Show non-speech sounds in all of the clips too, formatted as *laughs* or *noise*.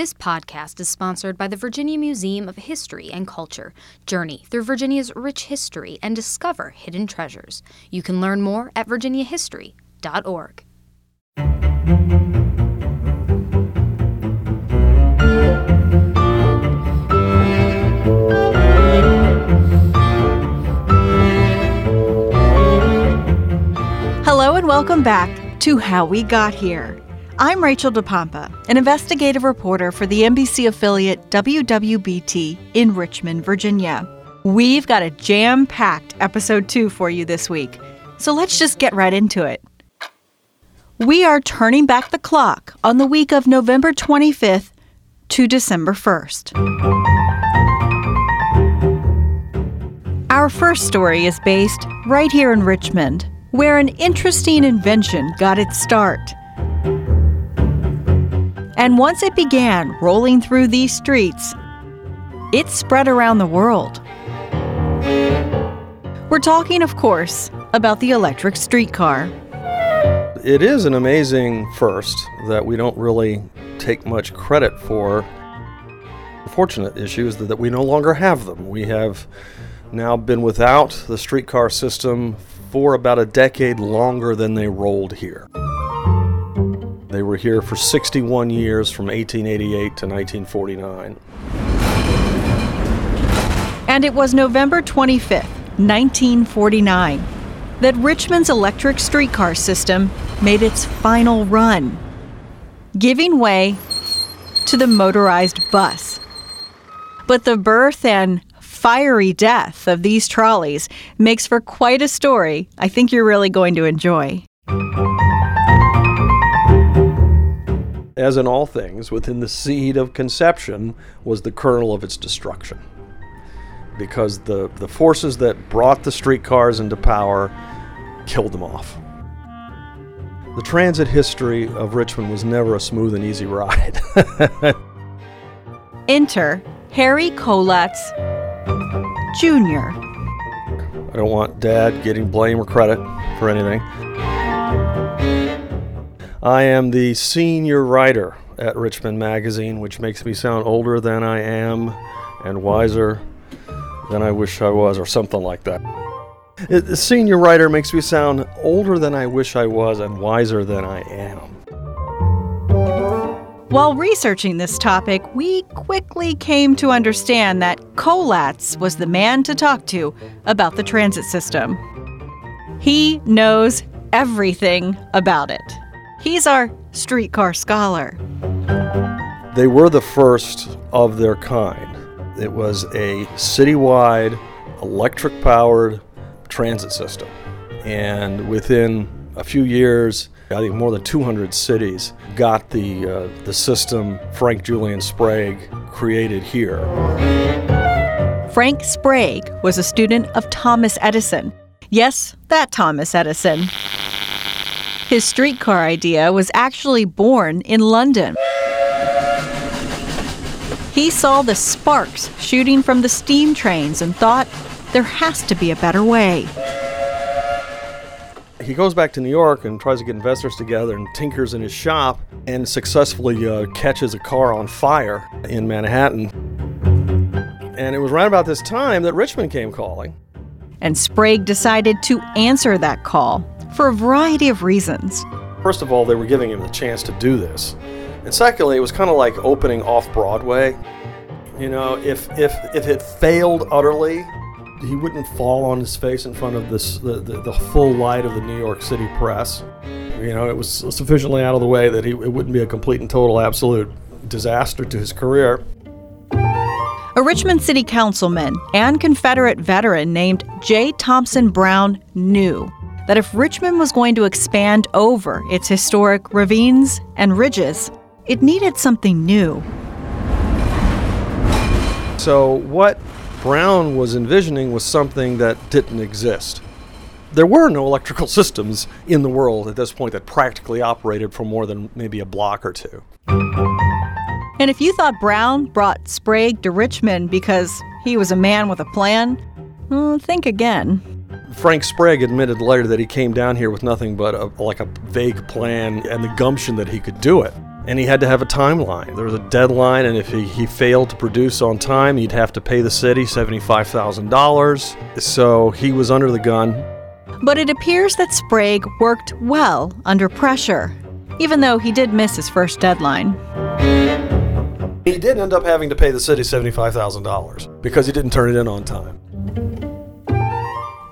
This podcast is sponsored by the Virginia Museum of History and Culture. Journey through Virginia's rich history and discover hidden treasures. You can learn more at virginiahistory.org. Hello and welcome back to How We Got Here. I'm Rachel DePompa, an investigative reporter for the NBC affiliate WWBT in Richmond, Virginia. We've got a jam packed episode two for you this week, so let's just get right into it. We are turning back the clock on the week of November 25th to December 1st. Our first story is based right here in Richmond, where an interesting invention got its start. And once it began rolling through these streets, it spread around the world. We're talking, of course, about the electric streetcar. It is an amazing first that we don't really take much credit for. The fortunate issue is that we no longer have them. We have now been without the streetcar system for about a decade longer than they rolled here. They were here for 61 years from 1888 to 1949. And it was November 25th, 1949, that Richmond's electric streetcar system made its final run, giving way to the motorized bus. But the birth and fiery death of these trolleys makes for quite a story I think you're really going to enjoy. As in all things, within the seed of conception was the kernel of its destruction. Because the, the forces that brought the streetcars into power killed them off. The transit history of Richmond was never a smooth and easy ride. *laughs* Enter Harry Kollatz Jr. I don't want dad getting blame or credit for anything. I am the senior writer at Richmond Magazine, which makes me sound older than I am and wiser than I wish I was, or something like that. It, the senior writer makes me sound older than I wish I was and wiser than I am. While researching this topic, we quickly came to understand that Kollatz was the man to talk to about the transit system. He knows everything about it. He's our streetcar scholar. They were the first of their kind. It was a citywide, electric powered transit system. And within a few years, I think more than 200 cities got the, uh, the system Frank Julian Sprague created here. Frank Sprague was a student of Thomas Edison. Yes, that Thomas Edison. His streetcar idea was actually born in London. He saw the sparks shooting from the steam trains and thought there has to be a better way. He goes back to New York and tries to get investors together and tinkers in his shop and successfully uh, catches a car on fire in Manhattan. And it was right about this time that Richmond came calling. And Sprague decided to answer that call for a variety of reasons. First of all, they were giving him the chance to do this. And secondly, it was kind of like opening off Broadway. You know, if, if, if it failed utterly, he wouldn't fall on his face in front of this the, the, the, full light of the New York City press. You know, it was sufficiently out of the way that he, it wouldn't be a complete and total absolute disaster to his career. A Richmond City councilman and Confederate veteran named J. Thompson Brown knew that if Richmond was going to expand over its historic ravines and ridges, it needed something new. So, what Brown was envisioning was something that didn't exist. There were no electrical *laughs* systems in the world at this point that practically operated for more than maybe a block or two. And if you thought Brown brought Sprague to Richmond because he was a man with a plan, uh, think again. Frank Sprague admitted later that he came down here with nothing but a, like a vague plan and the gumption that he could do it. and he had to have a timeline. There was a deadline, and if he, he failed to produce on time, he'd have to pay the city $75,000. So he was under the gun. But it appears that Sprague worked well under pressure, even though he did miss his first deadline. He did end up having to pay the city $75,000 because he didn't turn it in on time.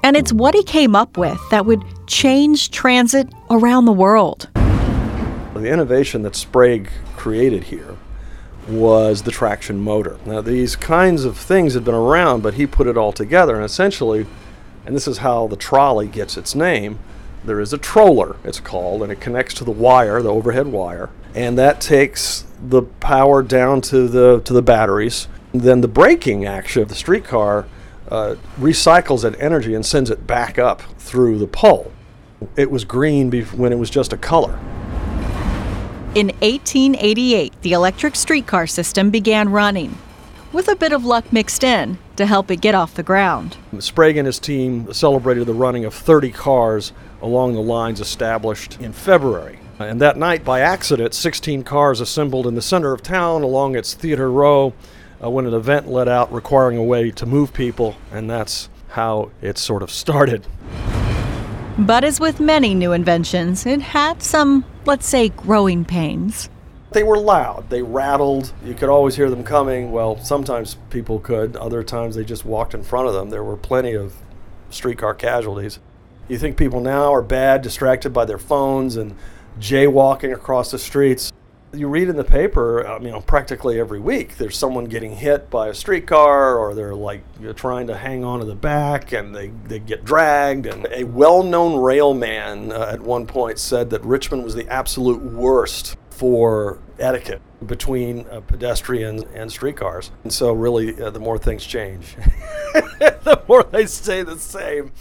And it's what he came up with that would change transit around the world. The innovation that Sprague created here was the traction motor. Now, these kinds of things had been around, but he put it all together, and essentially, and this is how the trolley gets its name. There is a troller, it's called, and it connects to the wire, the overhead wire, and that takes the power down to the to the batteries. Then the braking action of the streetcar uh, recycles that energy and sends it back up through the pole. It was green when it was just a color. In 1888, the electric streetcar system began running, with a bit of luck mixed in to help it get off the ground. Sprague and his team celebrated the running of 30 cars along the lines established in February. And that night, by accident, 16 cars assembled in the center of town along its Theater Row uh, when an event let out requiring a way to move people, and that's how it sort of started. But as with many new inventions, it had some, let's say, growing pains. They were loud. They rattled. You could always hear them coming. Well, sometimes people could. Other times they just walked in front of them. There were plenty of streetcar casualties. You think people now are bad, distracted by their phones and jaywalking across the streets. You read in the paper, um, you know, practically every week, there's someone getting hit by a streetcar, or they're like trying to hang on to the back, and they, they get dragged. And a well-known railman uh, at one point said that Richmond was the absolute worst for etiquette between uh, pedestrians and streetcars. And so, really, uh, the more things change, *laughs* the more they stay the same.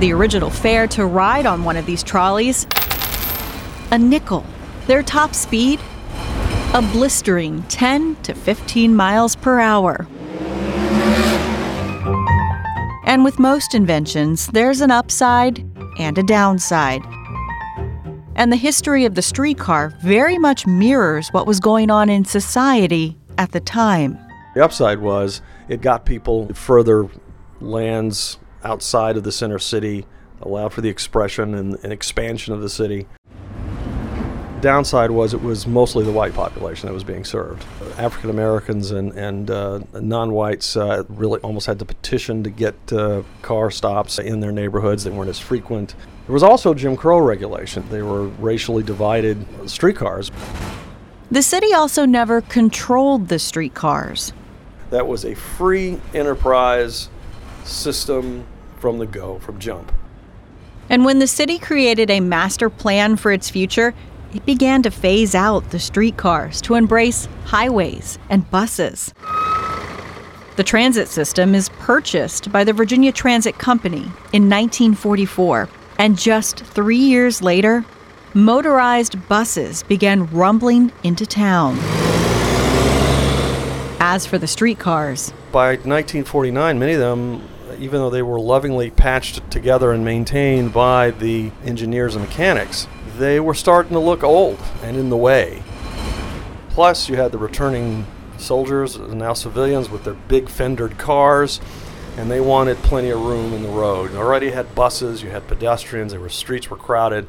The original fare to ride on one of these trolleys a nickel. Their top speed a blistering 10 to 15 miles per hour. And with most inventions, there's an upside and a downside. And the history of the streetcar very much mirrors what was going on in society at the time. The upside was it got people further lands outside of the center city, allowed for the expression and, and expansion of the city. Downside was it was mostly the white population that was being served. African Americans and, and uh, non whites uh, really almost had to petition to get uh, car stops in their neighborhoods. They weren't as frequent. There was also Jim Crow regulation. They were racially divided streetcars. The city also never controlled the streetcars. That was a free enterprise system from the go, from jump. And when the city created a master plan for its future, it began to phase out the streetcars to embrace highways and buses. The transit system is purchased by the Virginia Transit Company in 1944, and just three years later, motorized buses began rumbling into town. As for the streetcars, By 1949, many of them, even though they were lovingly patched together and maintained by the engineers and mechanics, they were starting to look old and in the way. Plus, you had the returning soldiers, now civilians, with their big fendered cars, and they wanted plenty of room in the road. You already had buses, you had pedestrians, there were streets were crowded.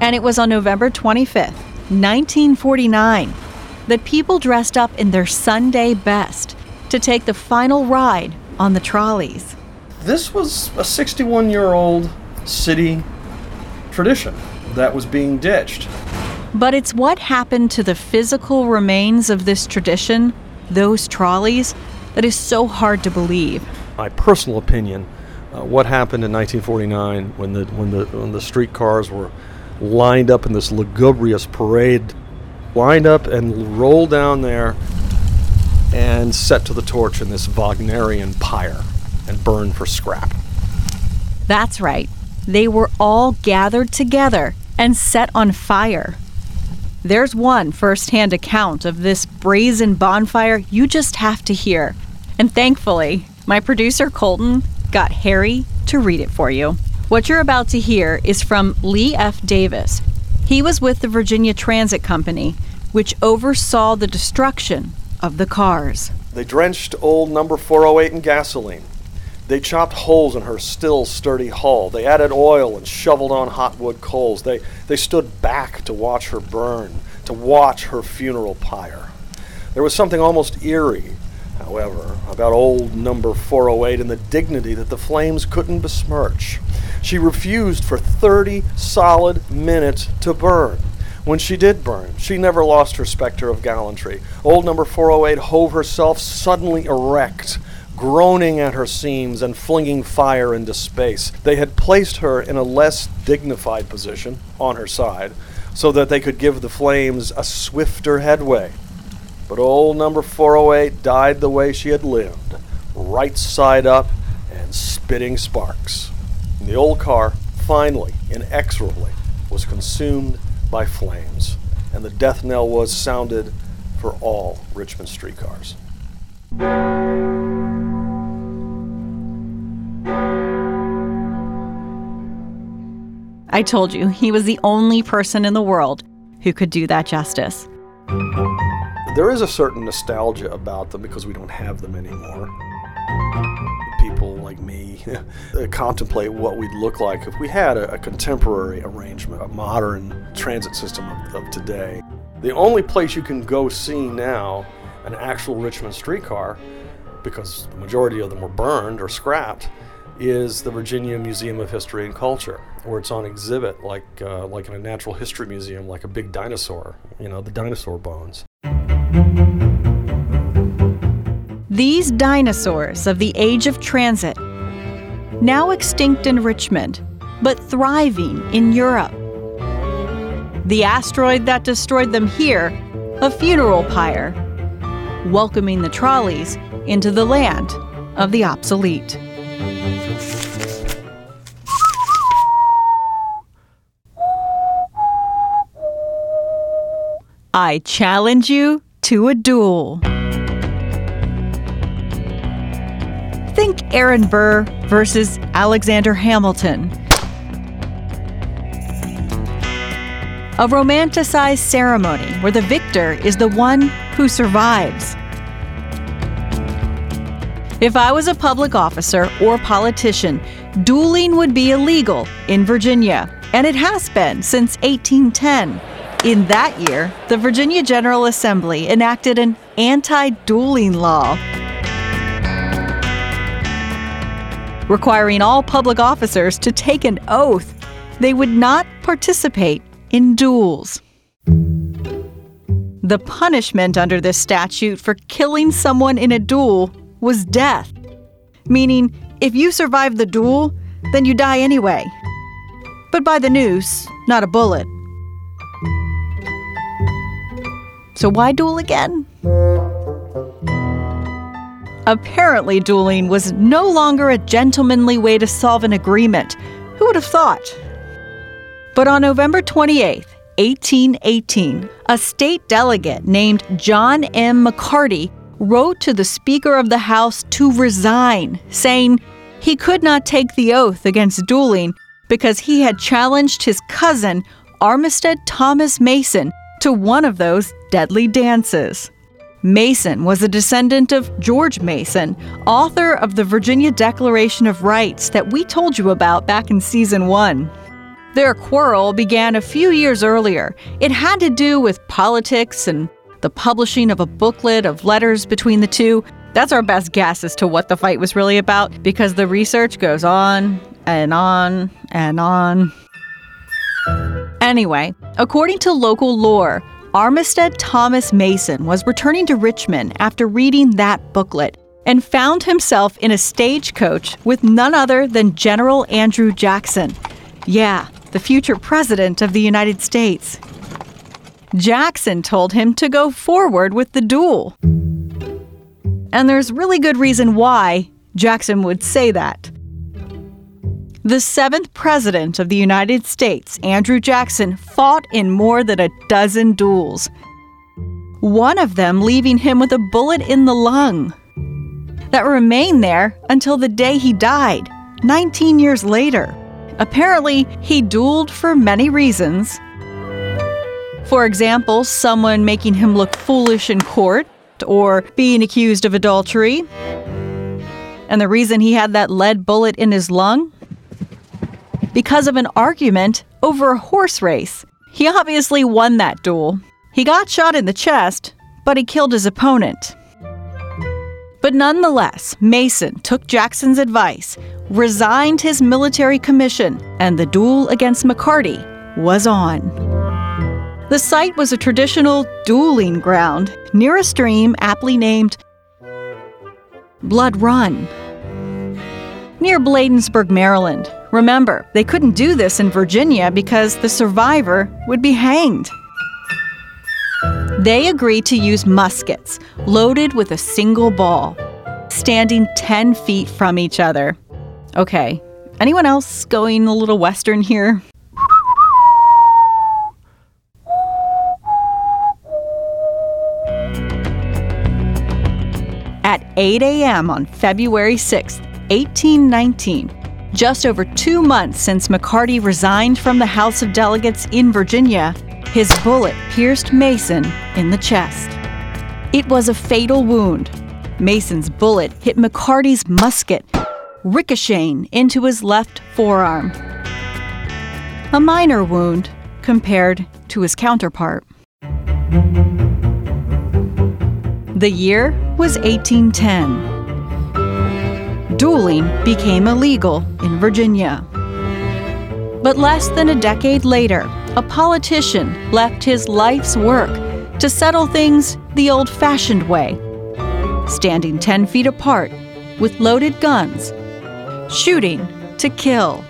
and it was on November 25th, 1949, that people dressed up in their Sunday best to take the final ride on the trolleys. This was a 61 year old city tradition that was being ditched. But it's what happened to the physical remains of this tradition, those trolleys, that is so hard to believe. my personal opinion, uh, what happened in 1949 when the when the when the streetcars were lined up in this lugubrious parade, lined up and rolled down there and set to the torch in this Wagnerian pyre and burned for scrap. That's right. They were all gathered together and set on fire. There's one first-hand account of this brazen bonfire you just have to hear. And thankfully, my producer Colton got Harry to read it for you. What you're about to hear is from Lee F. Davis. He was with the Virginia Transit Company, which oversaw the destruction of the cars. They drenched old number 408 in gasoline. They chopped holes in her still sturdy hull. They added oil and shoveled on hot wood coals. They, they stood back to watch her burn, to watch her funeral pyre. There was something almost eerie, however, about old number 408 and the dignity that the flames couldn't besmirch. She refused for 30 solid minutes to burn. When she did burn, she never lost her specter of gallantry. Old number 408 hove herself suddenly erect groaning at her seams and flinging fire into space. They had placed her in a less dignified position on her side so that they could give the flames a swifter headway. But old number 408 died the way she had lived, right side up and spitting sparks. And the old car, finally, inexorably, was consumed by flames, and the death knell was sounded for all Richmond streetcars. I told you, he was the only person in the world who could do that justice. There is a certain nostalgia about them because we don't have them anymore. People like me *laughs* uh, contemplate what we'd look like if we had a, a contemporary arrangement, a modern transit system of, of today. The only place you can go see now an actual Richmond streetcar, because the majority of them were burned or scrapped, is the Virginia Museum of History and Culture, where it's on exhibit like uh, like in a natural history museum, like a big dinosaur, you know, the dinosaur bones. These dinosaurs of the age of transit, now extinct in Richmond, but thriving in Europe. The asteroid that destroyed them here, a funeral pyre, welcoming the trolleys into the land of the obsolete. I challenge you to a duel. Think Aaron Burr versus Alexander Hamilton. A romanticized ceremony where the victor is the one who survives. If I was a public officer or politician, dueling would be illegal in Virginia, and it has been since 1810. In that year, the Virginia General Assembly enacted an anti dueling law requiring all public officers to take an oath they would not participate in duels. The punishment under this statute for killing someone in a duel was death, meaning if you survive the duel, then you die anyway. But by the noose, not a bullet. So why duel again? Apparently, dueling was no longer a gentlemanly way to solve an agreement. Who would have thought? But on November 28, 1818, a state delegate named John M. McCarty wrote to the Speaker of the House to resign, saying he could not take the oath against dueling because he had challenged his cousin, Armistead Thomas Mason, to one of those deadly dances. Mason was a descendant of George Mason, author of the Virginia Declaration of Rights that we told you about back in season one. Their quarrel began a few years earlier. It had to do with politics and the publishing of a booklet of letters between the two. That's our best guess as to what the fight was really about because the research goes on and on and on. Anyway, according to local lore, Armistead Thomas Mason was returning to Richmond after reading that booklet and found himself in a stagecoach with none other than General Andrew Jackson. Yeah, the future president of the United States. Jackson told him to go forward with the duel. And there's really good reason why Jackson would say that. The seventh president of the United States, Andrew Jackson, fought in more than a dozen duels, one of them leaving him with a bullet in the lung that remained there until the day he died, 19 years later. Apparently, he dueled for many reasons, For example, someone making him look foolish in court or being accused of adultery. And the reason he had that lead bullet in his lung? Because of an argument over a horse race. He obviously won that duel. He got shot in the chest, but he killed his opponent. But nonetheless, Mason took Jackson's advice, resigned his military commission, and the duel against McCarty was on. The site was a traditional dueling ground near a stream aptly named Blood Run. Near Bladensburg, Maryland. Remember, they couldn't do this in Virginia because the survivor would be hanged. They agreed to use muskets loaded with a single ball, standing 10 feet from each other. Okay, anyone else going a little western here? At 8 a.m. on February 6, 1819, just over two months since McCarty resigned from the House of Delegates in Virginia, his bullet pierced Mason in the chest. It was a fatal wound. Mason's bullet hit McCarty's musket, ricocheting into his left forearm. A minor wound compared to his counterpart. The year was 1810. Dueling became illegal in Virginia. But less than a decade later, a politician left his life's work to settle things the old fashioned way, standing 10 feet apart with loaded guns, shooting to kill.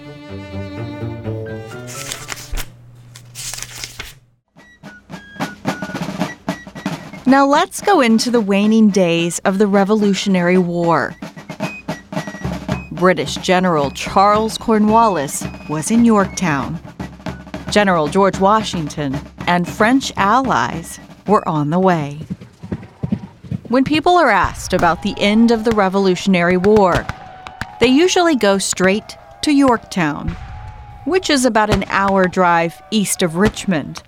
Now let's go into the waning days of the Revolutionary War. British General Charles Cornwallis was in Yorktown. General George Washington and French allies were on the way. When people are asked about the end of the Revolutionary War, they usually go straight to Yorktown, which is about an hour drive east of Richmond.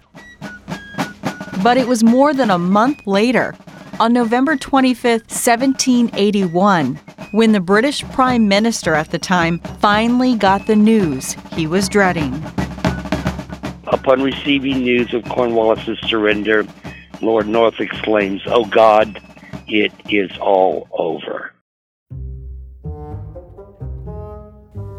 But it was more than a month later, on November 25, 1781, when the British Prime Minister at the time finally got the news he was dreading. Upon receiving news of Cornwallis's surrender, Lord North exclaims, Oh God, it is all over.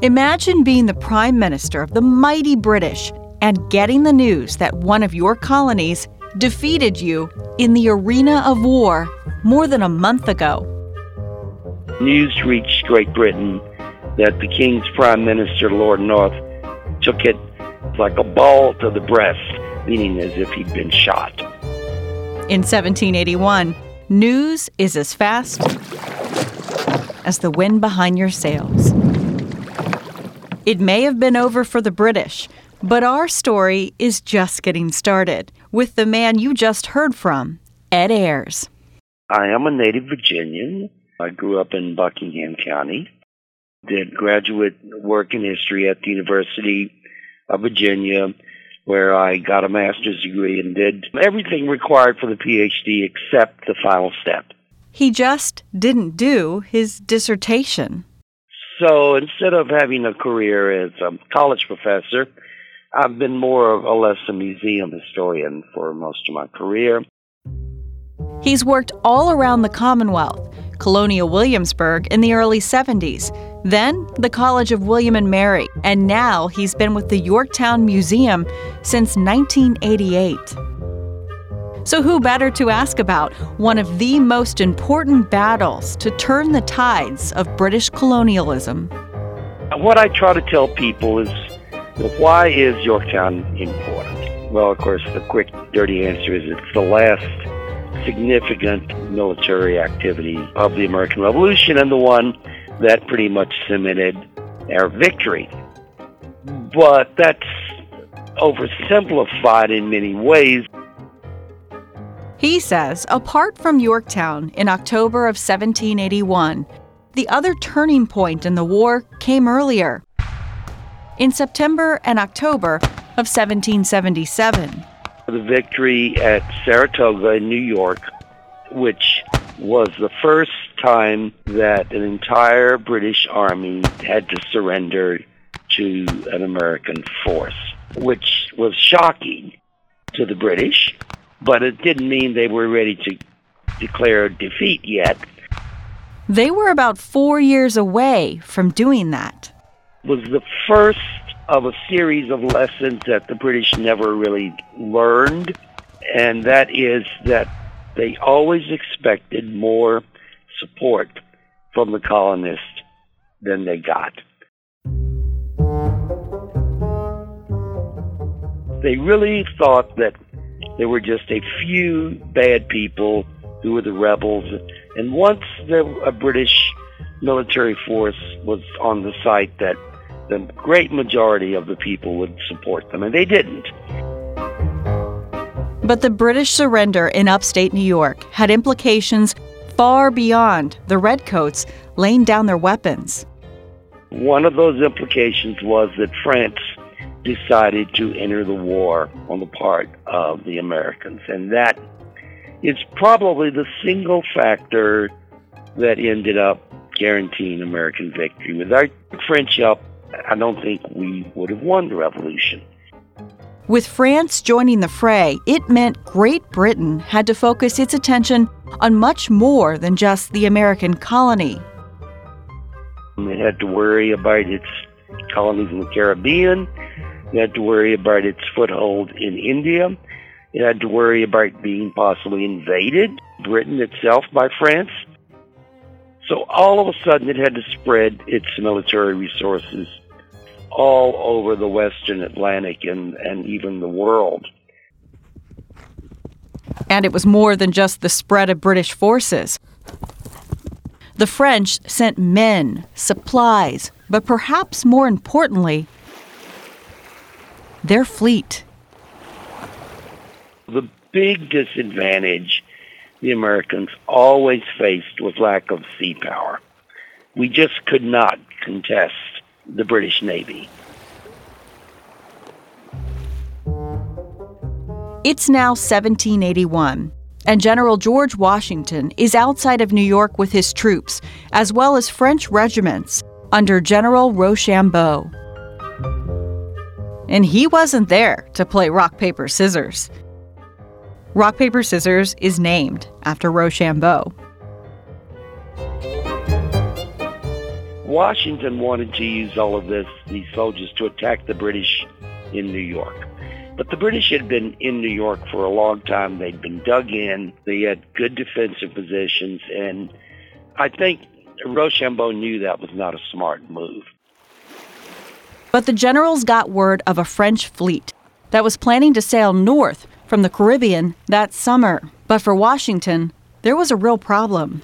Imagine being the Prime Minister of the mighty British and getting the news that one of your colonies defeated you in the arena of war more than a month ago. News reached Great Britain that the King's Prime Minister, Lord North, took it like a ball to the breast, meaning as if he'd been shot. In 1781, news is as fast as the wind behind your sails. It may have been over for the British, but our story is just getting started with the man you just heard from, Ed Ayres. I am a native Virginian. I grew up in Buckingham County. Did graduate work in history at the University of Virginia, where I got a master's degree and did everything required for the PhD except the final step. He just didn't do his dissertation. So instead of having a career as a college professor, I've been more of, or less a museum historian for most of my career. He's worked all around the Commonwealth, Colonial Williamsburg in the early 70s, then the College of William and Mary, and now he's been with the Yorktown Museum since 1988. So, who better to ask about one of the most important battles to turn the tides of British colonialism? What I try to tell people is well, why is Yorktown important? Well, of course, the quick, dirty answer is it's the last significant military activity of the American Revolution and the one that pretty much cemented our victory. But that's oversimplified in many ways. He says, apart from Yorktown in October of 1781, the other turning point in the war came earlier. In September and October of 1777, the victory at Saratoga in New York, which was the first time that an entire British army had to surrender to an American force, which was shocking to the British, but it didn't mean they were ready to declare defeat yet. They were about four years away from doing that. Was the first of a series of lessons that the British never really learned, and that is that they always expected more support from the colonists than they got. They really thought that there were just a few bad people who were the rebels, and once the, a British military force was on the site, that the great majority of the people would support them, and they didn't. But the British surrender in upstate New York had implications far beyond the Redcoats laying down their weapons. One of those implications was that France decided to enter the war on the part of the Americans, and that is probably the single factor that ended up guaranteeing American victory. Without French help, I don't think we would have won the revolution. With France joining the fray, it meant Great Britain had to focus its attention on much more than just the American colony. It had to worry about its colonies in the Caribbean. It had to worry about its foothold in India. It had to worry about being possibly invaded, Britain itself, by France. So all of a sudden, it had to spread its military resources all over the Western Atlantic and, and even the world. And it was more than just the spread of British forces. The French sent men, supplies, but perhaps more importantly, their fleet. The big disadvantage the Americans always faced with lack of sea power. We just could not contest the British Navy. It's now 1781, and General George Washington is outside of New York with his troops, as well as French regiments under General Rochambeau. And he wasn't there to play rock, paper, scissors. Rock, paper, scissors is named after Rochambeau. Washington wanted to use all of this, these soldiers, to attack the British in New York. But the British had been in New York for a long time. They'd been dug in. They had good defensive positions. And I think Rochambeau knew that was not a smart move. But the generals got word of a French fleet that was planning to sail north from the Caribbean that summer. But for Washington, there was a real problem.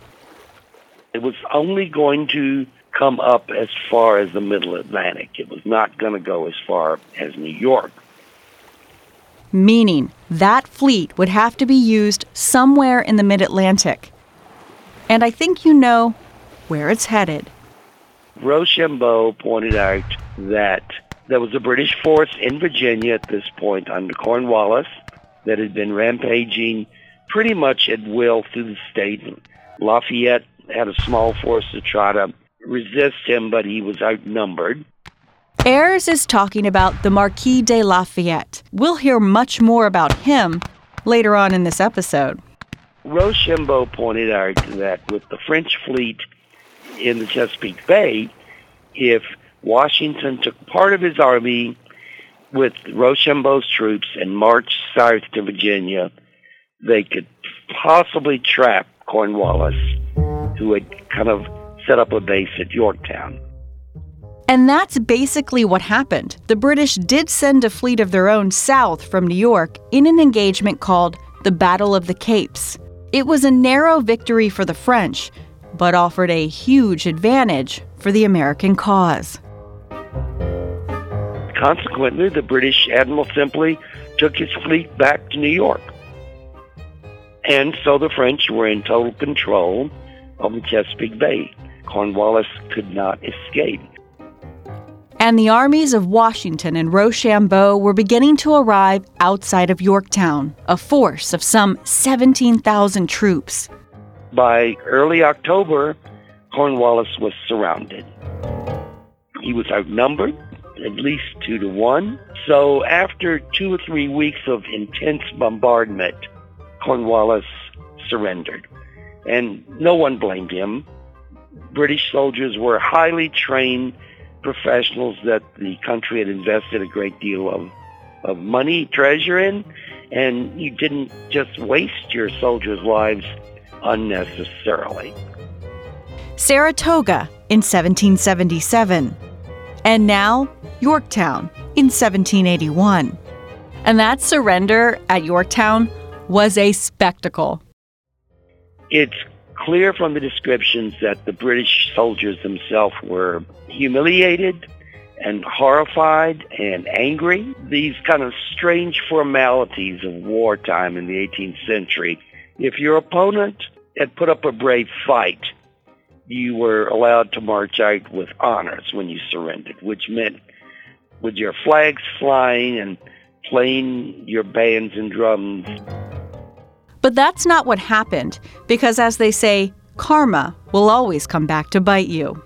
It was only going to come up as far as the middle Atlantic. It was not going to go as far as New York. Meaning that fleet would have to be used somewhere in the mid Atlantic. And I think you know where it's headed. Rochambeau pointed out that there was a British force in Virginia at this point under Cornwallis that had been rampaging pretty much at will through the state. Lafayette had a small force to try to resist him, but he was outnumbered. Ayres is talking about the Marquis de Lafayette. We'll hear much more about him later on in this episode. Rochambeau pointed out that with the French fleet in the Chesapeake Bay, if Washington took part of his army with Rochambeau's troops and marched south to Virginia, they could possibly trap Cornwallis, who had kind of set up a base at Yorktown. And that's basically what happened. The British did send a fleet of their own south from New York in an engagement called the Battle of the Capes. It was a narrow victory for the French, but offered a huge advantage for the American cause. Consequently, the British admiral simply took his fleet back to New York. And so the French were in total control of the Chesapeake Bay. Cornwallis could not escape. and the armies of Washington and Rochambeau were beginning to arrive outside of Yorktown, a force of some 17,000 troops. By early October, Cornwallis was surrounded. He was outnumbered, at least two to one. So after two or three weeks of intense bombardment, Cornwallis surrendered. And no one blamed him. British soldiers were highly trained professionals that the country had invested a great deal of, of money, treasure in, and you didn't just waste your soldiers' lives unnecessarily. Saratoga in 1777, and now Yorktown in 1781. And that surrender at Yorktown was a spectacle. It's clear from the descriptions that the British soldiers themselves were humiliated and horrified and angry. These kind of strange formalities of wartime in the 18th century. If your opponent had put up a brave fight, you were allowed to march out with honors when you surrendered, which meant with your flags flying and playing your bands and drums. But that's not what happened, because as they say, karma will always come back to bite you.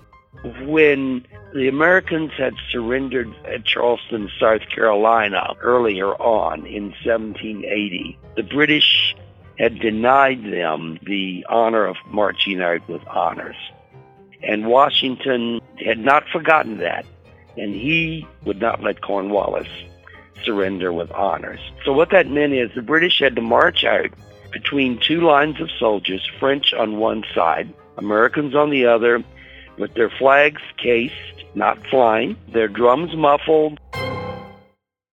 When the Americans had surrendered at Charleston, South Carolina earlier on in 1780, the British had denied them the honor of marching out with honors. And Washington had not forgotten that, and he would not let Cornwallis surrender with honors. So what that meant is the British had to march out between two lines of soldiers, French on one side, Americans on the other, with their flags cased, not flying, their drums muffled.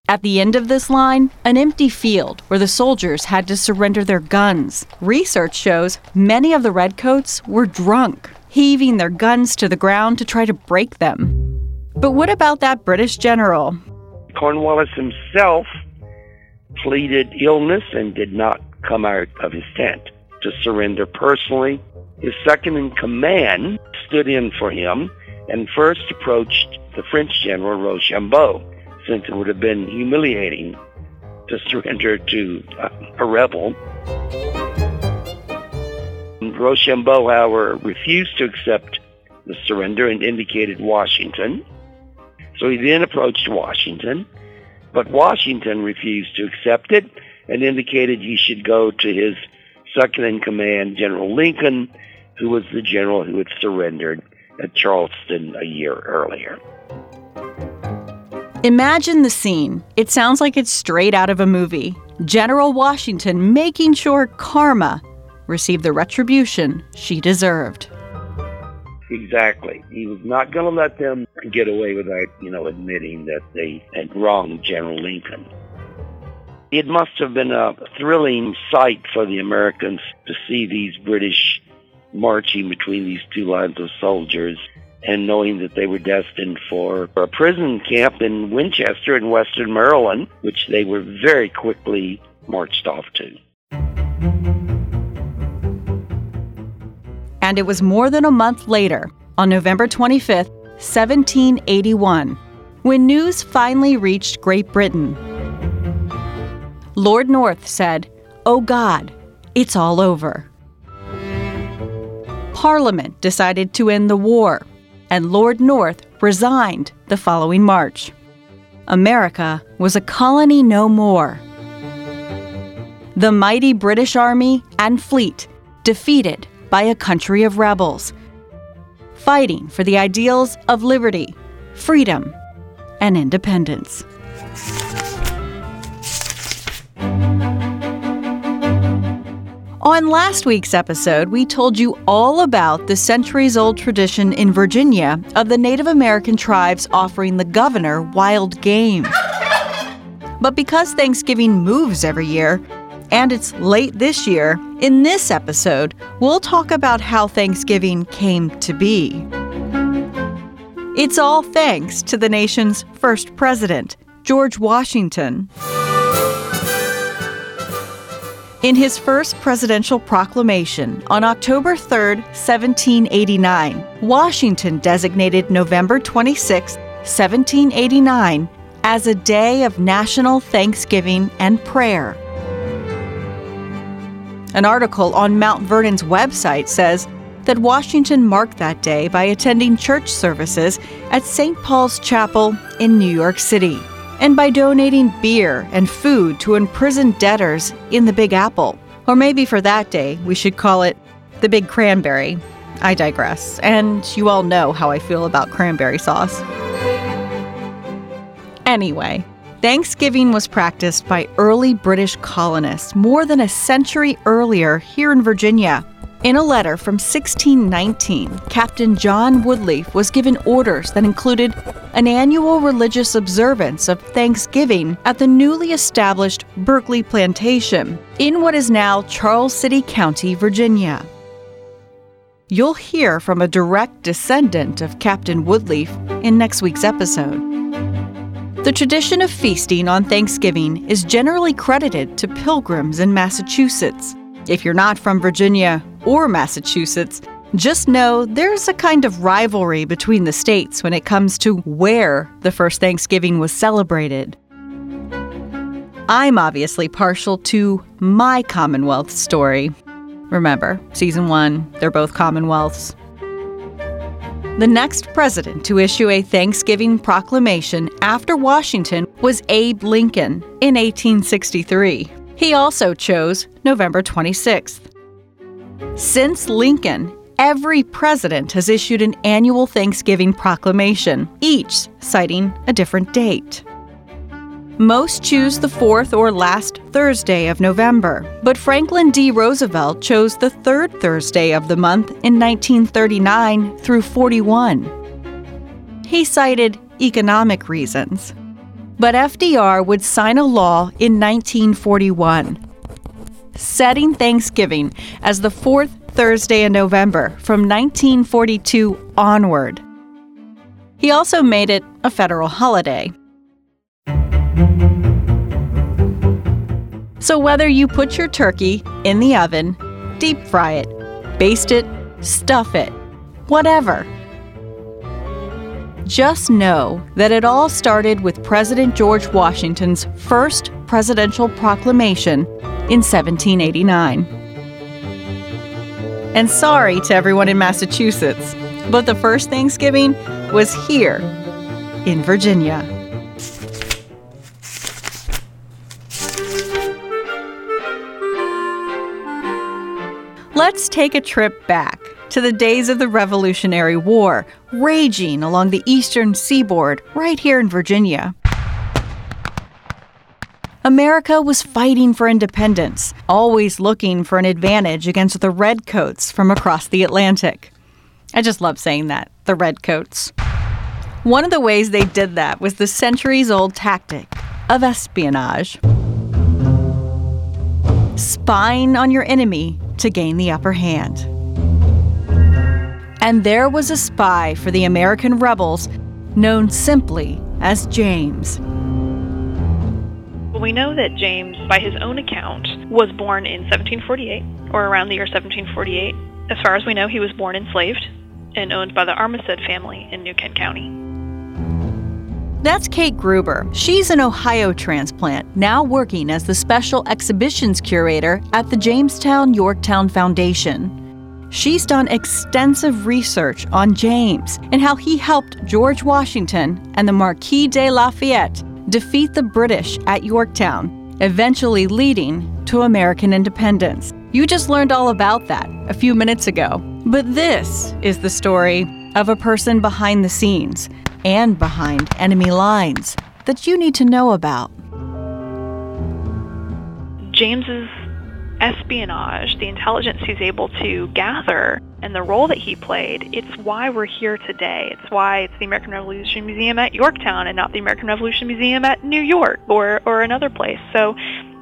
At the end of this line, an empty field where the soldiers had to surrender their guns. Research shows many of the redcoats were drunk, heaving their guns to the ground to try to break them. But what about that British general? Cornwallis himself pleaded illness and did not come out of his tent to surrender personally. His second in command stood in for him and first approached the French general Rochambeau, since it would have been humiliating to surrender to uh, a rebel. Rochambeau, however, refused to accept the surrender and indicated Washington. So he then approached Washington, but Washington refused to accept it and indicated he should go to his second in command, General Lincoln, who was the general who had surrendered at Charleston a year earlier. Imagine the scene. It sounds like it's straight out of a movie. General Washington making sure Karma received the retribution she deserved. Exactly. He was not going to let them get away without, you know, admitting that they had wronged General Lincoln. It must have been a thrilling sight for the Americans to see these British marching between these two lines of soldiers and knowing that they were destined for a prison camp in Winchester in western Maryland, which they were very quickly marched off to. And it was more than a month later, on November 25th, 1781, when news finally reached Great Britain. Lord North said, Oh God, it's all over. Parliament decided to end the war, and Lord North resigned the following March. America was a colony no more. The mighty British Army and fleet defeated by a country of rebels, fighting for the ideals of liberty, freedom, and independence. On last week's episode, we told you all about the centuries old tradition in Virginia of the Native American tribes offering the governor wild game. But because Thanksgiving moves every year, and it's late this year, in this episode, we'll talk about how Thanksgiving came to be. It's all thanks to the nation's first president, George Washington. In his first presidential proclamation on October 3, 1789, Washington designated November 26 1789, as a day of national thanksgiving and prayer. An article on Mount Vernon's website says that Washington marked that day by attending church services at St. Paul's Chapel in New York City and by donating beer and food to imprisoned debtors in the Big Apple. Or maybe for that day, we should call it the Big Cranberry. I digress, and you all know how I feel about cranberry sauce. Anyway, Thanksgiving was practiced by early British colonists more than a century earlier here in Virginia. In a letter from 1619, Captain John Woodlief was given orders that included an annual religious observance of Thanksgiving at the newly established Berkeley Plantation in what is now Charles City County, Virginia. You'll hear from a direct descendant of Captain Woodlief in next week's episode. The tradition of feasting on Thanksgiving is generally credited to pilgrims in Massachusetts. If you're not from Virginia or Massachusetts, just know there's a kind of rivalry between the states when it comes to where the first Thanksgiving was celebrated. I'm obviously partial to my Commonwealth story. Remember, season one, they're both Commonwealths. The next president to issue a Thanksgiving proclamation after Washington was Abe Lincoln in 1863. He also chose November 26th. Since Lincoln, every president has issued an annual Thanksgiving proclamation, each citing a different date. Most choose the fourth or last Thursday of November, but Franklin D. Roosevelt chose the third Thursday of the month in 1939 through 41. He cited economic reasons. But FDR would sign a law in 1941, setting Thanksgiving as the fourth Thursday in November from 1942 onward. He also made it a federal holiday. So, whether you put your turkey in the oven, deep fry it, baste it, stuff it, whatever, just know that it all started with President George Washington's first presidential proclamation in 1789. And sorry to everyone in Massachusetts, but the first Thanksgiving was here in Virginia. Let's take a trip back to the days of the Revolutionary War, raging along the eastern seaboard right here in Virginia. America was fighting for independence, always looking for an advantage against the redcoats from across the Atlantic. I just love saying that, the redcoats. One of the ways they did that was the centuries old tactic of espionage. Spying on your enemy to gain the upper hand. And there was a spy for the American rebels known simply as James. Well, we know that James, by his own account, was born in 1748, or around the year 1748. As far as we know, he was born enslaved and owned by the Armistead family in New Kent County. That's Kate Gruber. She's an Ohio transplant, now working as the special exhibitions curator at the Jamestown Yorktown Foundation. She's done extensive research on James and how he helped George Washington and the Marquis de Lafayette defeat the British at Yorktown, eventually leading to American independence. You just learned all about that a few minutes ago. But this is the story of a person behind the scenes and behind enemy lines that you need to know about. James's espionage, the intelligence he's able to gather, and the role that he played, it's why we're here today. It's why it's the American Revolution Museum at Yorktown and not the American Revolution Museum at New York or, or another place. So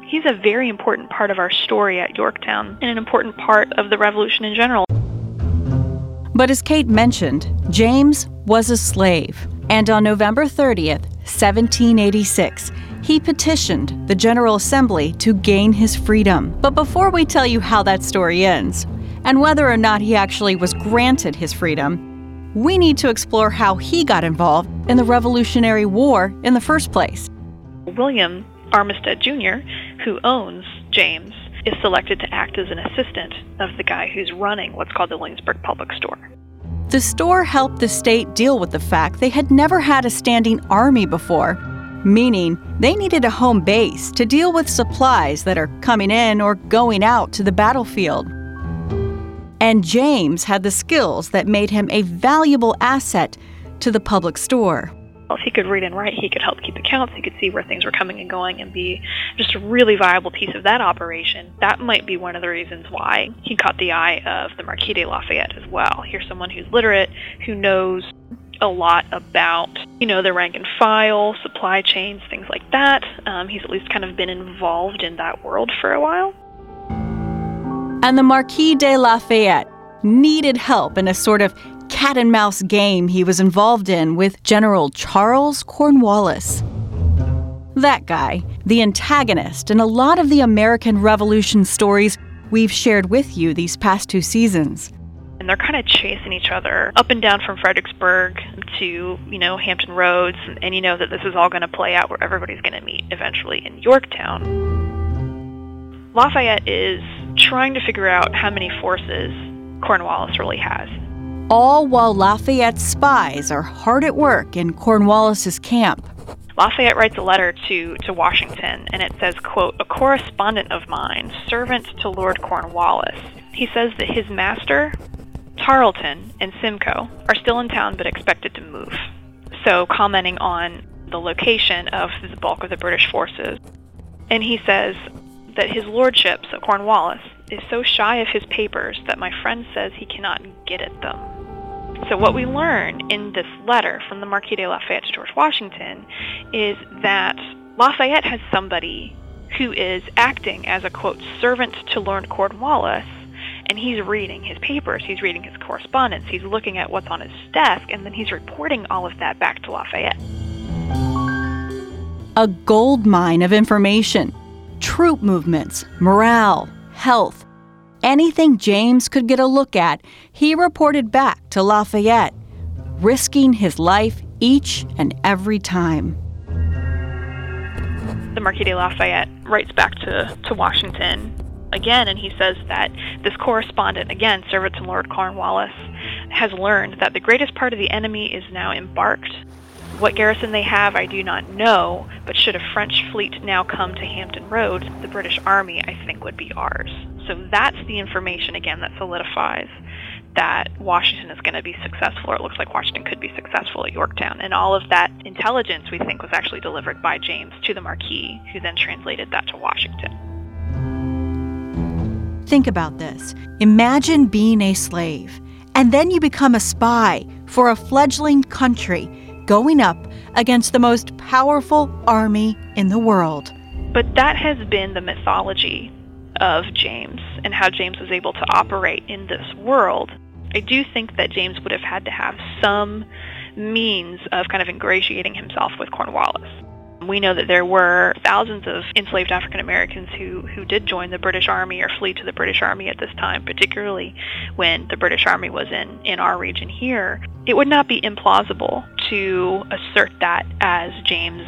he's a very important part of our story at Yorktown and an important part of the revolution in general. But as Kate mentioned, James was a slave. And on November 30th, 1786, he petitioned the General Assembly to gain his freedom. But before we tell you how that story ends, and whether or not he actually was granted his freedom, we need to explore how he got involved in the Revolutionary War in the first place. William Armistead Jr., who owns James, is selected to act as an assistant of the guy who's running what's called the Williamsburg Public Store. The store helped the state deal with the fact they had never had a standing army before, meaning they needed a home base to deal with supplies that are coming in or going out to the battlefield. And James had the skills that made him a valuable asset to the public store. If he could read and write, he could help keep accounts, he could see where things were coming and going and be just a really viable piece of that operation. That might be one of the reasons why he caught the eye of the Marquis de Lafayette as well. Here's someone who's literate, who knows a lot about, you know, the rank and file, supply chains, things like that. Um, he's at least kind of been involved in that world for a while. And the Marquis de Lafayette needed help in a sort of cat and mouse game he was involved in with General Charles Cornwallis. That guy, the antagonist in a lot of the American Revolution stories we've shared with you these past two seasons. And they're kind of chasing each other up and down from Fredericksburg to, you know, Hampton Roads. And, you know that this is all going to play out where everybody's going to meet eventually in Yorktown. Lafayette is trying to figure out how many forces Cornwallis really has all while Lafayette's spies are hard at work in Cornwallis's camp. Lafayette writes a letter to, to Washington, and it says, quote, a correspondent of mine, servant to Lord Cornwallis. He says that his master, Tarleton, and Simcoe are still in town but expected to move. So, commenting on the location of the bulk of the British forces. And he says that his lordship, so Cornwallis, is so shy of his papers that my friend says he cannot get at them. So, what we learn in this letter from the Marquis de Lafayette to George Washington is that Lafayette has somebody who is acting as a quote servant to Lord Cornwallis, and he's reading his papers, he's reading his correspondence, he's looking at what's on his desk, and then he's reporting all of that back to Lafayette. A gold mine of information, troop movements, morale, health, anything James could get a look at, he reported back to Lafayette, risking his life each and every time. The Marquis de Lafayette writes back to, to Washington again, and he says that this correspondent, again, servant to Lord Cornwallis, has learned that the greatest part of the enemy is now embarked what garrison they have, I do not know, but should a French fleet now come to Hampton Roads, the British Army, I think, would be ours. So that's the information, again, that solidifies that Washington is going to be successful, or it looks like Washington could be successful at Yorktown. And all of that intelligence, we think, was actually delivered by James to the Marquis, who then translated that to Washington. Think about this. Imagine being a slave, and then you become a spy for a fledgling country going up against the most powerful army in the world. But that has been the mythology of James and how James was able to operate in this world. I do think that James would have had to have some means of kind of ingratiating himself with Cornwallis. We know that there were thousands of enslaved African Americans who, who did join the British Army or flee to the British Army at this time, particularly when the British Army was in, in our region here. It would not be implausible to assert that as James'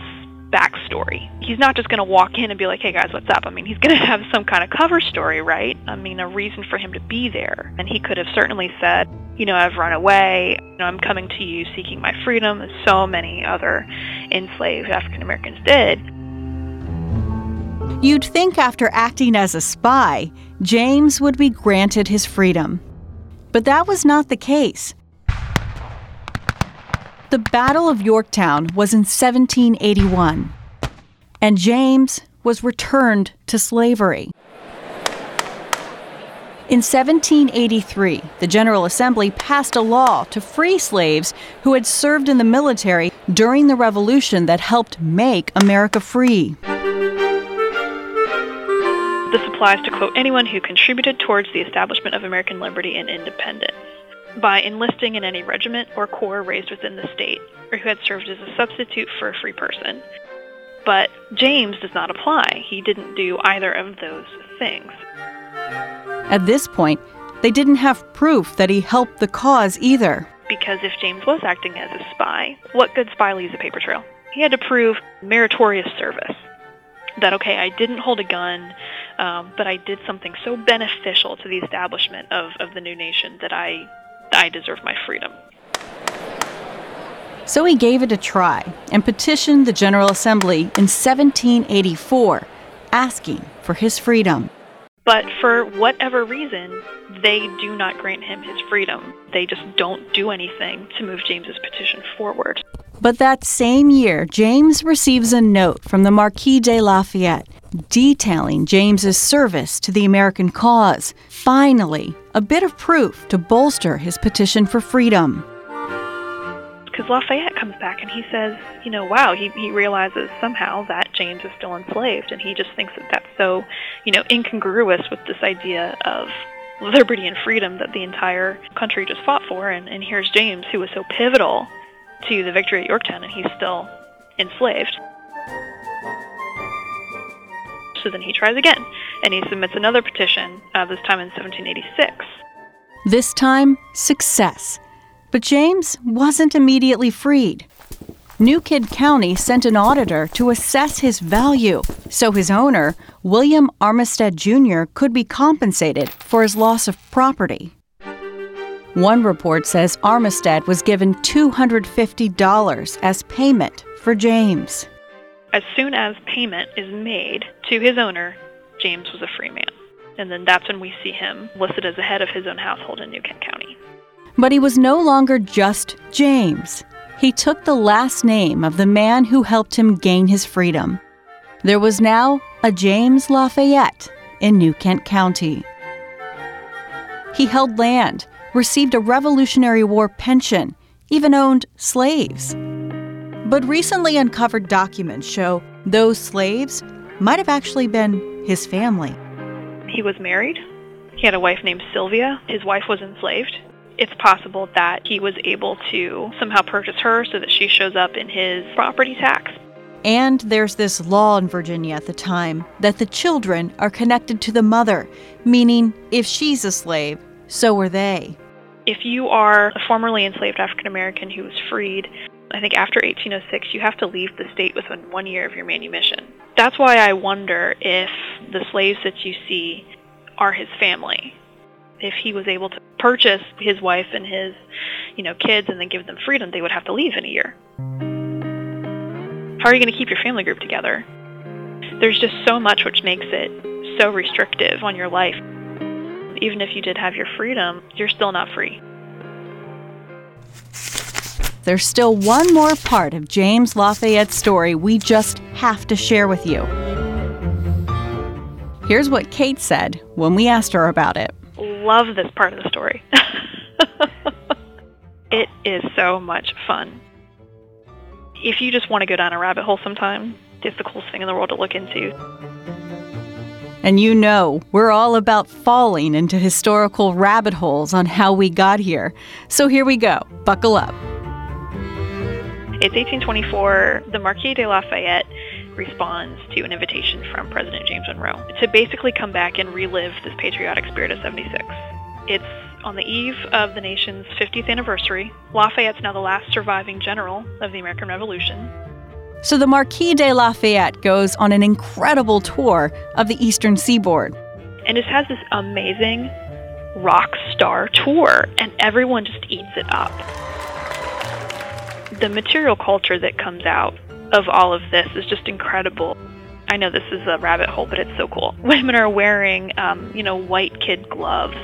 backstory. He's not just going to walk in and be like, hey guys, what's up? I mean, he's going *laughs* to have some kind of cover story, right? I mean, a reason for him to be there. And he could have certainly said, you know, I've run away, you know, I'm coming to you seeking my freedom, as so many other enslaved African Americans did. You'd think after acting as a spy, James would be granted his freedom. But that was not the case. The Battle of Yorktown was in 1781, and James was returned to slavery. In 1783, the General Assembly passed a law to free slaves who had served in the military during the revolution that helped make America free. This applies to quote anyone who contributed towards the establishment of American liberty and independence by enlisting in any regiment or corps raised within the state, or who had served as a substitute for a free person. But James does not apply. He didn't do either of those things. At this point, they didn't have proof that he helped the cause either. because if James was acting as a spy, what good spy leaves a paper trail? He had to prove meritorious service. That, okay, I didn't hold a gun, um, but I did something so beneficial to the establishment of, of the new nation that I, I deserve my freedom. So he gave it a try and petitioned the General Assembly in 1784, asking for his freedom. But for whatever reason, they do not grant him his freedom. They just don't do anything to move James's petition forward. But that same year, James receives a note from the Marquis de Lafayette detailing James's service to the American cause. Finally, a bit of proof to bolster his petition for freedom because Lafayette comes back and he says, you know, wow, he, he realizes somehow that James is still enslaved, and he just thinks that that's so, you know, incongruous with this idea of liberty and freedom that the entire country just fought for. And, and here's James, who was so pivotal to the victory at Yorktown, and he's still enslaved. Then he tries again, and he submits another petition, uh, this time in 1786. This time, success. But James wasn't immediately freed. New Kent County sent an auditor to assess his value so his owner, William Armistead Jr., could be compensated for his loss of property. One report says Armistead was given $250 as payment for James. As soon as payment is made to his owner, James was a free man. And then that's when we see him listed as the head of his own household in New Kent County. But he was no longer just James. He took the last name of the man who helped him gain his freedom. There was now a James Lafayette in New Kent County. He held land, received a Revolutionary War pension, even owned slaves. But recently uncovered documents show those slaves might have actually been his family. He was married. He had a wife named Sylvia. His wife was enslaved it's possible that he was able to somehow purchase her so that she shows up in his property tax. And there's this law in Virginia at the time that the children are connected to the mother, meaning if she's a slave, so are they. If you are a formerly enslaved African American who was freed, I think after 1806, you have to leave the state within one year of your manumission. That's why I wonder if the slaves that you see are his family if he was able to purchase his wife and his, you know, kids and then give them freedom, they would have to leave in a year. How are you going to keep your family group together? There's just so much which makes it so restrictive on your life. Even if you did have your freedom, you're still not free. There's still one more part of James Lafayette's story we just have to share with you. Here's what Kate said when we asked her about it love this part of the story. *laughs* it is so much fun. If you just want to go down a rabbit hole sometime, it's the coolest thing in the world to look into. And you know, we're all about falling into historical rabbit holes on how we got here. So here we go. Buckle up. It's 1824. The Marquis de Lafayette responds to an invitation from President James Monroe to basically come back and relive this patriotic spirit of 76. It's on the eve of the nation's 50th anniversary. Lafayette's now the last surviving general of the American Revolution. So the Marquis de Lafayette goes on an incredible tour of the eastern seaboard. And it has this amazing rock star tour, and everyone just eats it up. The material culture that comes out of all of this is just incredible. I know this is a rabbit hole, but it's so cool. *laughs* Women are wearing, um, you know, white kid gloves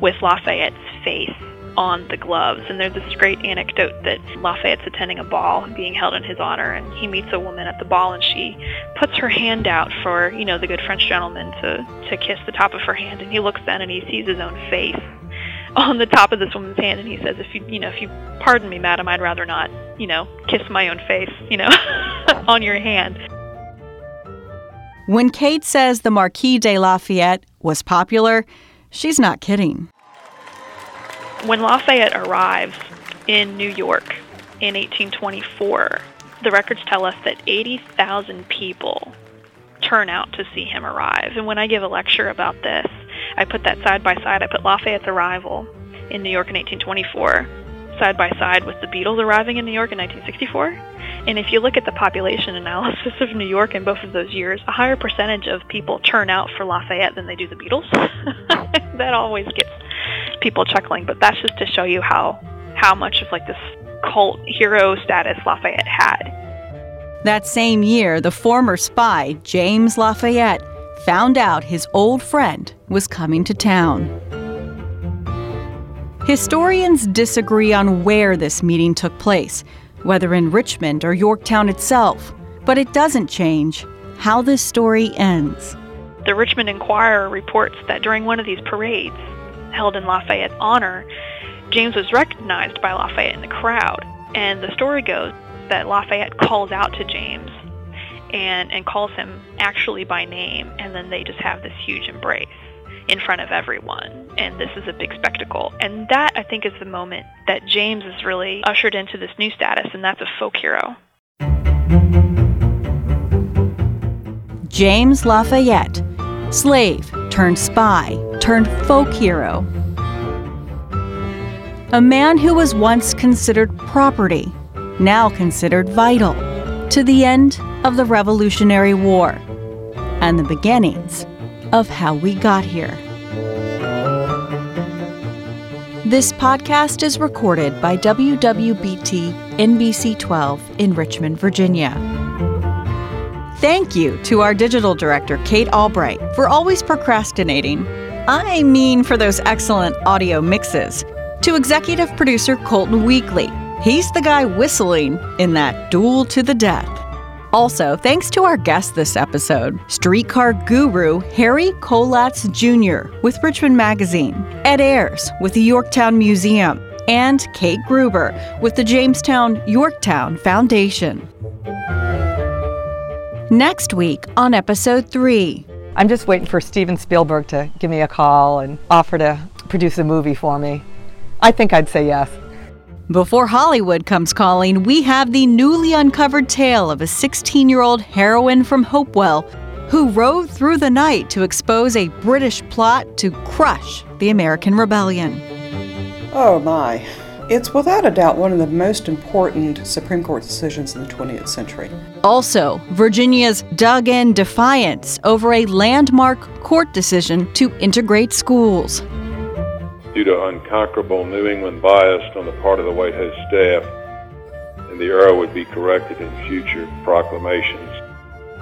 with Lafayette's face on the gloves. And there's this great anecdote that Lafayette's attending a ball being held in his honor, and he meets a woman at the ball, and she puts her hand out for, you know, the good French gentleman to, to kiss the top of her hand. And he looks down and he sees his own face *laughs* on the top of this woman's hand, and he says, "If you, you know, if you pardon me, madam, I'd rather not, you know, kiss my own face, you know, *laughs* on your hand." When Kate says the Marquis de Lafayette was popular, she's not kidding. When Lafayette arrives in New York in 1824, the records tell us that 80,000 people turn out to see him arrive. And when I give a lecture about this, I put that side by side. I put Lafayette's arrival in New York in 1824 side by side with the Beatles arriving in New York in 1964. And if you look at the population analysis of New York in both of those years, a higher percentage of people turn out for Lafayette than they do the Beatles. *laughs* that always gets people chuckling, but that's just to show you how how much of like this cult hero status Lafayette had. That same year, the former spy, James Lafayette, found out his old friend was coming to town. Historians disagree on where this meeting took place, whether in Richmond or Yorktown itself, but it doesn't change how this story ends. The Richmond Enquirer reports that during one of these parades, held in Lafayette's honor, James was recognized by Lafayette in the crowd. And the story goes that Lafayette calls out to James and, and calls him actually by name, and then they just have this huge embrace in front of everyone. And this is a big spectacle. And that, I think, is the moment that James is really ushered into this new status, and that's a folk hero. James Lafayette, slave turned spy turned folk hero. A man who was once considered property, now considered vital, to the end of the Revolutionary War and the beginnings of how we got here. This podcast is recorded by WWBT NBC 12 in Richmond, Virginia. Thank you to our digital director, Kate Albright, for always procrastinating. I mean, for those excellent audio mixes. To executive producer Colton Weekly. He's the guy whistling in that duel to the death. Also, thanks to our guest this episode, streetcar guru Harry Kollatz Jr. with Richmond Magazine, Ed Ayres with the Yorktown Museum, and Kate Gruber with the Jamestown Yorktown Foundation. Next week on episode 3. I'm just waiting for Steven Spielberg to give me a call and offer to produce a movie for me. I think I'd say yes. Before Hollywood comes calling, we have the newly uncovered tale of a 16 year old heroine from Hopewell who rode through the night to expose a British plot to crush the American Rebellion. Oh my. It's without a doubt one of the most important Supreme Court decisions in the 20th century. Also, Virginia's dug in defiance over a landmark court decision to integrate schools due to unconquerable New England bias on the part of the White House staff, and the error would be corrected in future proclamations.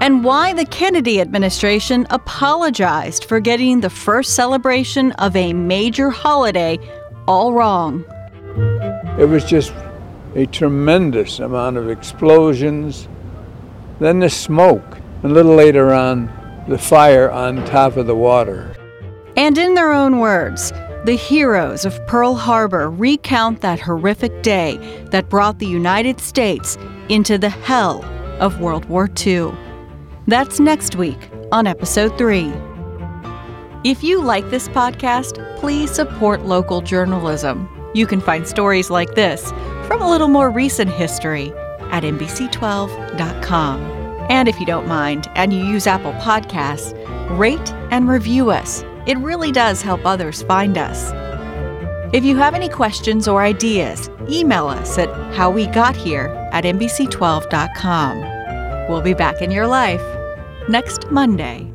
And why the Kennedy administration apologized for getting the first celebration of a major holiday all wrong. It was just a tremendous amount of explosions, then the smoke, and a little later on, the fire on top of the water. And in their own words, the heroes of Pearl Harbor recount that horrific day that brought the United States into the hell of World War II. That's next week on episode 3. If you like this podcast, please support local journalism. You can find stories like this from a little more recent history at NBC12.com. And if you don't mind and you use Apple Podcasts, rate and review us it really does help others find us. If you have any questions or ideas, email us at howwegothere at NBC12.com. We'll be back in your life next Monday.